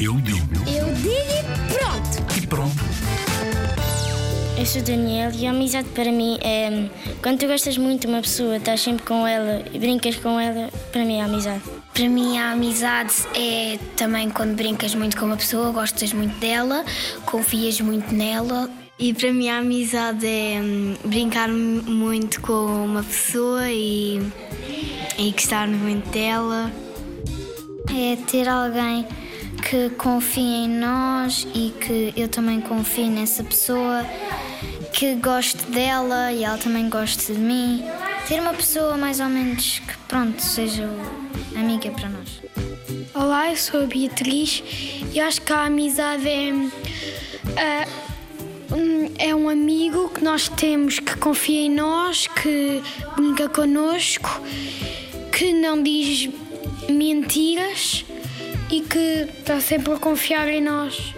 Eu digo Eu digo e pronto. e pronto. Eu sou Daniel e a amizade para mim é quando tu gostas muito de uma pessoa, estás sempre com ela e brincas com ela, para mim é amizade. Para mim, a amizade é também quando brincas muito com uma pessoa, gostas muito dela, confias muito nela. E para mim a amizade é hum, brincar muito com uma pessoa e, e gostar muito dela. É ter alguém que confie em nós e que eu também confie nessa pessoa, que goste dela e ela também goste de mim. Ter uma pessoa mais ou menos que, pronto, seja amiga para nós. Olá, eu sou a Beatriz e acho que a amizade é, um, é um amigo que nós temos que confia em nós, que brinca connosco, que não diz mentiras e que está sempre a confiar em nós.